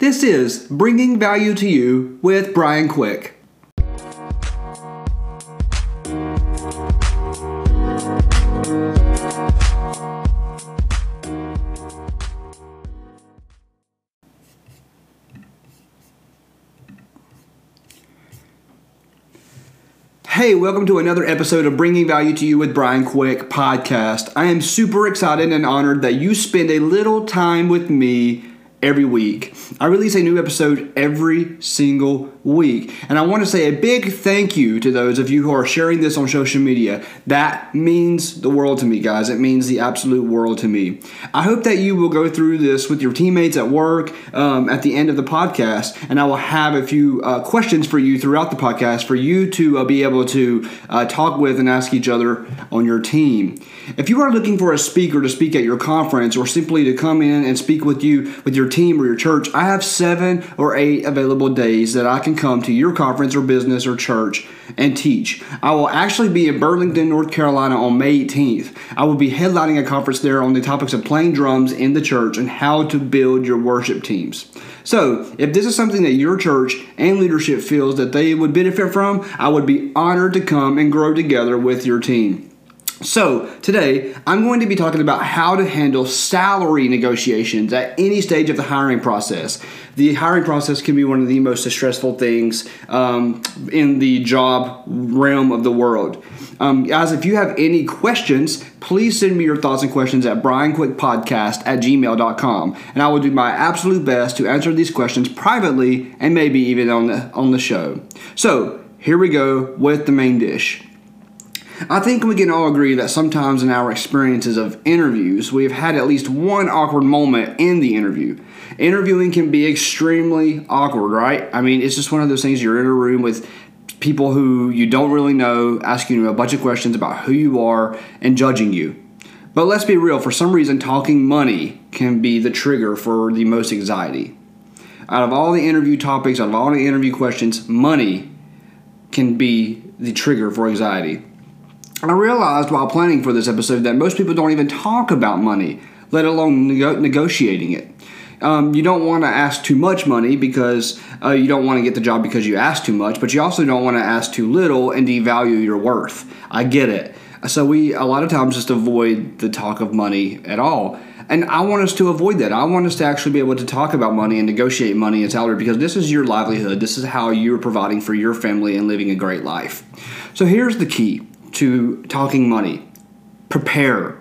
This is Bringing Value to You with Brian Quick. Hey, welcome to another episode of Bringing Value to You with Brian Quick podcast. I am super excited and honored that you spend a little time with me every week. I release a new episode every single week. And I want to say a big thank you to those of you who are sharing this on social media. That means the world to me, guys. It means the absolute world to me. I hope that you will go through this with your teammates at work um, at the end of the podcast, and I will have a few uh, questions for you throughout the podcast for you to uh, be able to uh, talk with and ask each other on your team. If you are looking for a speaker to speak at your conference or simply to come in and speak with you with your team or your church, I have seven or eight available days that I can come to your conference or business or church and teach. I will actually be in Burlington, North Carolina on May 18th. I will be headlining a conference there on the topics of playing drums in the church and how to build your worship teams. So, if this is something that your church and leadership feels that they would benefit from, I would be honored to come and grow together with your team. So, today I'm going to be talking about how to handle salary negotiations at any stage of the hiring process. The hiring process can be one of the most stressful things um, in the job realm of the world. Um, guys, if you have any questions, please send me your thoughts and questions at brianquickpodcast at gmail.com. And I will do my absolute best to answer these questions privately and maybe even on the, on the show. So, here we go with the main dish. I think we can all agree that sometimes in our experiences of interviews, we have had at least one awkward moment in the interview. Interviewing can be extremely awkward, right? I mean, it's just one of those things you're in a room with people who you don't really know, asking you a bunch of questions about who you are and judging you. But let's be real, for some reason, talking money can be the trigger for the most anxiety. Out of all the interview topics, out of all the interview questions, money can be the trigger for anxiety. I realized while planning for this episode that most people don't even talk about money, let alone nego- negotiating it. Um, you don't want to ask too much money because uh, you don't want to get the job because you ask too much, but you also don't want to ask too little and devalue your worth. I get it. So we a lot of times just avoid the talk of money at all. And I want us to avoid that. I want us to actually be able to talk about money and negotiate money and salary because this is your livelihood. This is how you're providing for your family and living a great life. So here's the key to talking money prepare.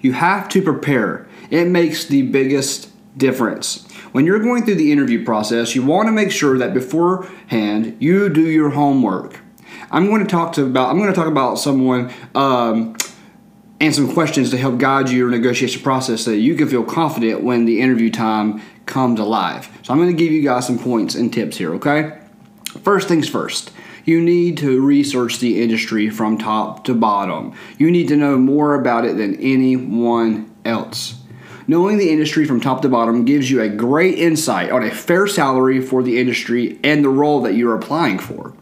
You have to prepare. It makes the biggest difference. When you're going through the interview process, you want to make sure that beforehand you do your homework. I'm going to talk to about I'm going to talk about someone um, and some questions to help guide your negotiation process so that you can feel confident when the interview time comes alive. So I'm going to give you guys some points and tips here, okay? First things first you need to research the industry from top to bottom. You need to know more about it than anyone else. Knowing the industry from top to bottom gives you a great insight on a fair salary for the industry and the role that you're applying for.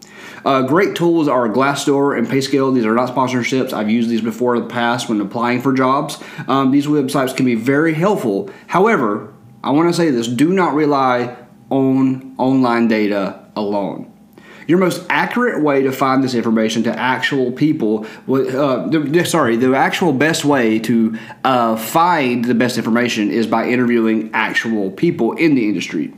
Uh, great tools are Glassdoor and PayScale. These are not sponsorships. I've used these before in the past when applying for jobs. Um, these websites can be very helpful. However, I want to say this do not rely on online data alone. Your most accurate way to find this information to actual people, uh, the, sorry, the actual best way to uh, find the best information is by interviewing actual people in the industry.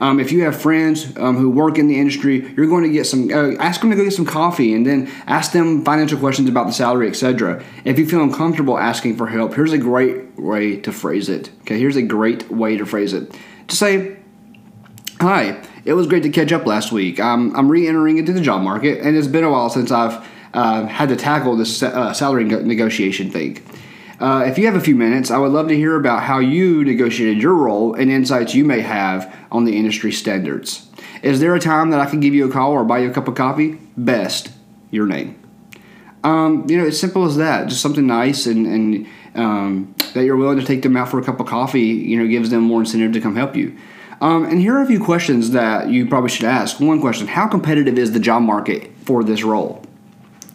Um, if you have friends um, who work in the industry, you're going to get some. Uh, ask them to go get some coffee, and then ask them financial questions about the salary, etc. If you feel uncomfortable asking for help, here's a great way to phrase it. Okay, here's a great way to phrase it. To say, "Hi, it was great to catch up last week. Um, I'm re-entering into the job market, and it's been a while since I've uh, had to tackle this uh, salary negotiation thing." Uh, if you have a few minutes, I would love to hear about how you negotiated your role and insights you may have on the industry standards. Is there a time that I can give you a call or buy you a cup of coffee? Best, your name. Um, you know, it's simple as that. Just something nice and, and um, that you're willing to take them out for a cup of coffee, you know, gives them more incentive to come help you. Um, and here are a few questions that you probably should ask. One question How competitive is the job market for this role?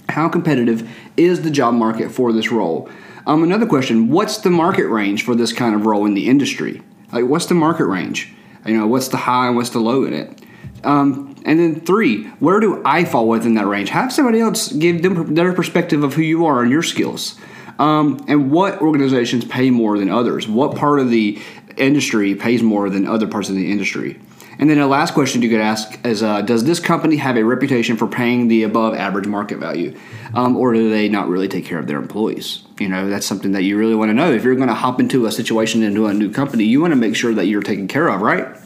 How competitive is the job market for this role? Um, another question What's the market range for this kind of role in the industry? Like, what's the market range? You know, what's the high and what's the low in it? Um, and then three, where do I fall within that range? Have somebody else give them their perspective of who you are and your skills. Um, and what organizations pay more than others? What part of the industry pays more than other parts of the industry? And then the last question you could ask is uh, Does this company have a reputation for paying the above average market value? Um, or do they not really take care of their employees? You know, that's something that you really want to know. If you're going to hop into a situation into a new company, you want to make sure that you're taken care of, right?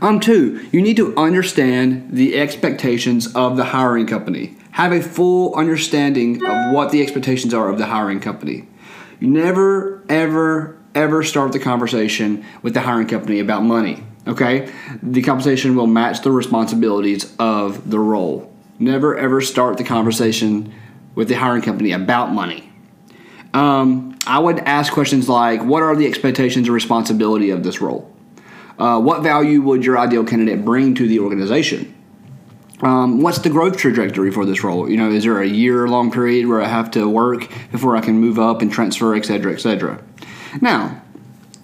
Um, two, you need to understand the expectations of the hiring company. Have a full understanding of what the expectations are of the hiring company. You never, ever, ever start the conversation with the hiring company about money. Okay? The compensation will match the responsibilities of the role. Never, ever start the conversation with the hiring company about money. Um, I would ask questions like What are the expectations and responsibility of this role? Uh, what value would your ideal candidate bring to the organization? Um, what's the growth trajectory for this role? You know, is there a year long period where I have to work before I can move up and transfer, et cetera, et cetera? Now,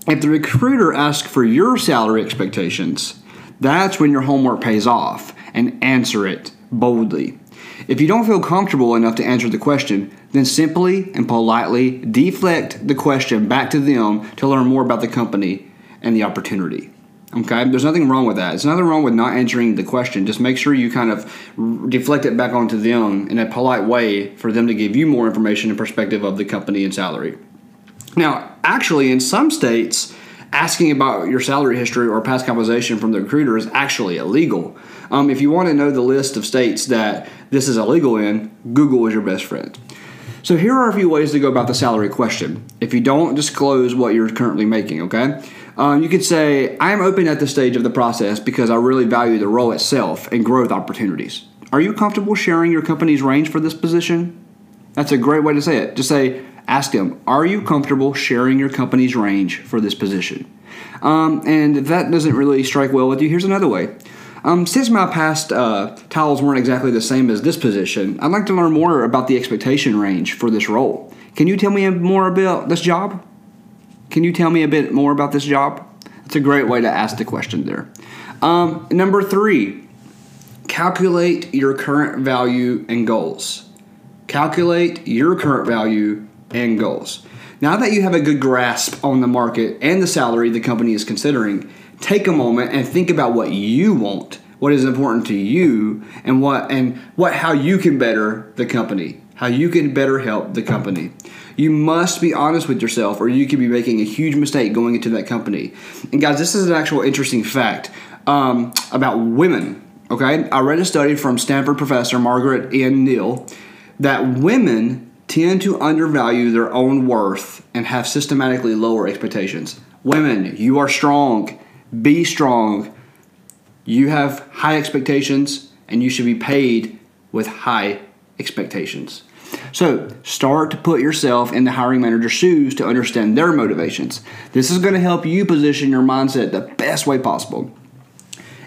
if the recruiter asks for your salary expectations, that's when your homework pays off and answer it boldly. If you don't feel comfortable enough to answer the question, then simply and politely deflect the question back to them to learn more about the company and the opportunity. Okay, there's nothing wrong with that. It's nothing wrong with not answering the question. Just make sure you kind of deflect it back onto them in a polite way for them to give you more information and perspective of the company and salary. Now, actually, in some states, asking about your salary history or past compensation from the recruiter is actually illegal. Um, if you want to know the list of states that this is illegal in, Google is your best friend. So here are a few ways to go about the salary question. If you don't disclose what you're currently making, okay? Um, you could say, I am open at this stage of the process because I really value the role itself and growth opportunities. Are you comfortable sharing your company's range for this position? That's a great way to say it. Just say, ask them, are you comfortable sharing your company's range for this position? Um, and if that doesn't really strike well with you, here's another way. Um, since my past uh, titles weren't exactly the same as this position, I'd like to learn more about the expectation range for this role. Can you tell me more about this job? Can you tell me a bit more about this job? That's a great way to ask the question there. Um, number three, calculate your current value and goals. Calculate your current value and goals. Now that you have a good grasp on the market and the salary the company is considering, take a moment and think about what you want, what is important to you, and what and what how you can better the company, how you can better help the company. You must be honest with yourself, or you could be making a huge mistake going into that company. And guys, this is an actual interesting fact um, about women. Okay, I read a study from Stanford professor Margaret N. Neale that women tend to undervalue their own worth and have systematically lower expectations. Women, you are strong. Be strong. You have high expectations and you should be paid with high expectations. So, start to put yourself in the hiring manager's shoes to understand their motivations. This is going to help you position your mindset the best way possible.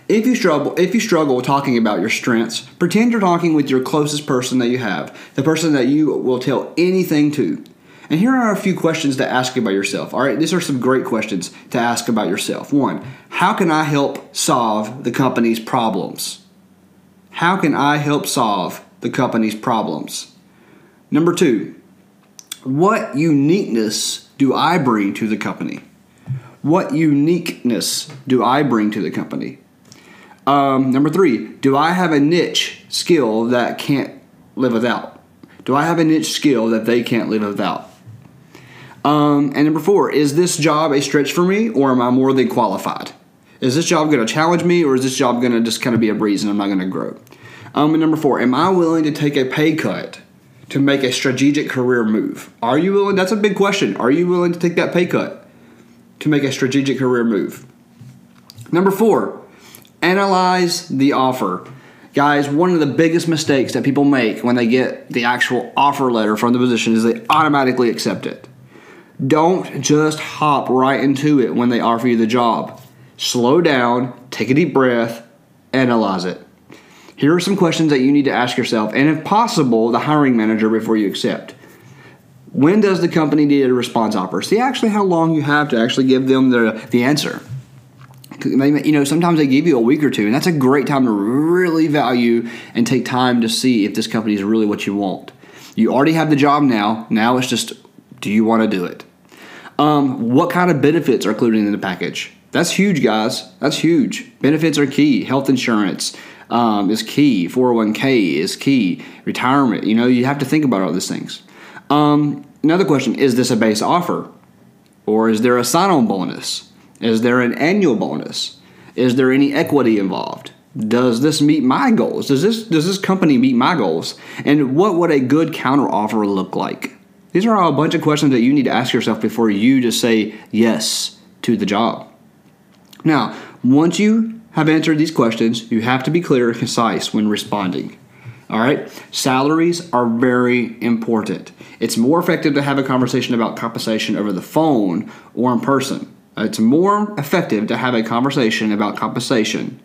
If you struggle, if you struggle talking about your strengths, pretend you're talking with your closest person that you have, the person that you will tell anything to. And here are a few questions to ask about yourself. All right, these are some great questions to ask about yourself. One, how can I help solve the company's problems? How can I help solve the company's problems? Number two, what uniqueness do I bring to the company? What uniqueness do I bring to the company? Um, number three, do I have a niche skill that can't live without? Do I have a niche skill that they can't live without? Um, and number four, is this job a stretch for me or am I more than qualified? Is this job going to challenge me or is this job going to just kind of be a breeze and I'm not going to grow? Um, and number four, am I willing to take a pay cut to make a strategic career move? Are you willing? That's a big question. Are you willing to take that pay cut to make a strategic career move? Number four, analyze the offer. Guys, one of the biggest mistakes that people make when they get the actual offer letter from the position is they automatically accept it. Don't just hop right into it when they offer you the job. Slow down, take a deep breath, analyze it. Here are some questions that you need to ask yourself, and if possible, the hiring manager before you accept. When does the company need a response offer? See actually how long you have to actually give them the, the answer. You know, sometimes they give you a week or two, and that's a great time to really value and take time to see if this company is really what you want. You already have the job now. Now it's just, do you want to do it? Um, what kind of benefits are included in the package? That's huge, guys. That's huge. Benefits are key. Health insurance um, is key. 401k is key. Retirement. You know, you have to think about all these things. Um, another question is this a base offer? Or is there a sign on bonus? Is there an annual bonus? Is there any equity involved? Does this meet my goals? Does this does this company meet my goals? And what would a good counter offer look like? These are all a bunch of questions that you need to ask yourself before you just say yes to the job. Now, once you have answered these questions, you have to be clear and concise when responding. All right? Salaries are very important. It's more effective to have a conversation about compensation over the phone or in person. Uh, it's more effective to have a conversation about compensation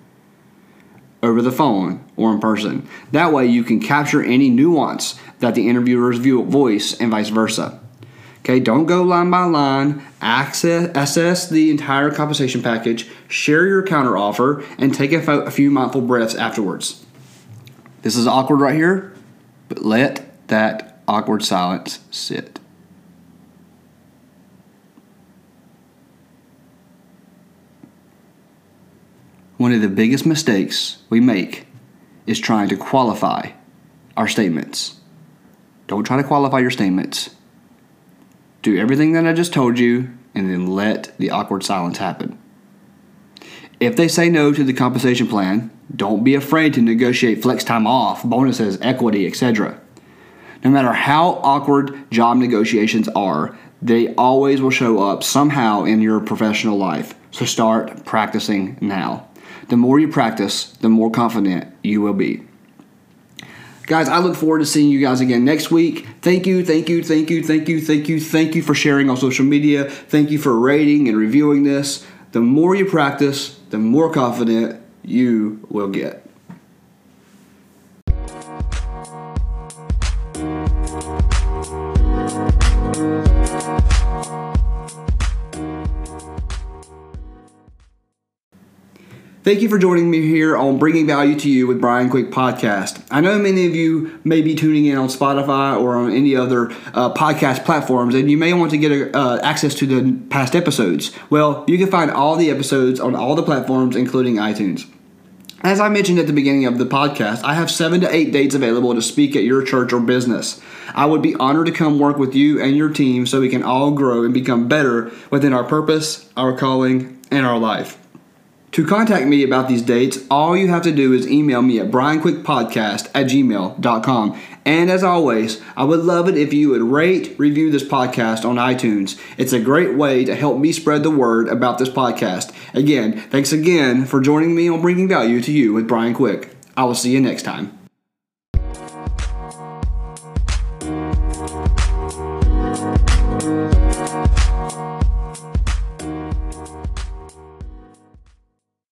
over the phone or in person. That way, you can capture any nuance that the interviewer's view, voice and vice versa. Okay, don't go line by line. Access, assess the entire compensation package, share your counteroffer, and take a, fo- a few mindful breaths afterwards. This is awkward right here, but let that awkward silence sit. One of the biggest mistakes we make is trying to qualify our statements. Don't try to qualify your statements. Do everything that I just told you and then let the awkward silence happen. If they say no to the compensation plan, don't be afraid to negotiate flex time off, bonuses, equity, etc. No matter how awkward job negotiations are, they always will show up somehow in your professional life. So start practicing now. The more you practice, the more confident you will be. Guys, I look forward to seeing you guys again next week. Thank you, thank you, thank you, thank you, thank you, thank you for sharing on social media. Thank you for rating and reviewing this. The more you practice, the more confident you will get. Thank you for joining me here on Bringing Value to You with Brian Quick podcast. I know many of you may be tuning in on Spotify or on any other uh, podcast platforms, and you may want to get uh, access to the past episodes. Well, you can find all the episodes on all the platforms, including iTunes. As I mentioned at the beginning of the podcast, I have seven to eight dates available to speak at your church or business. I would be honored to come work with you and your team so we can all grow and become better within our purpose, our calling, and our life. To contact me about these dates, all you have to do is email me at brianquickpodcast at gmail.com. And as always, I would love it if you would rate, review this podcast on iTunes. It's a great way to help me spread the word about this podcast. Again, thanks again for joining me on Bringing Value to You with Brian Quick. I will see you next time.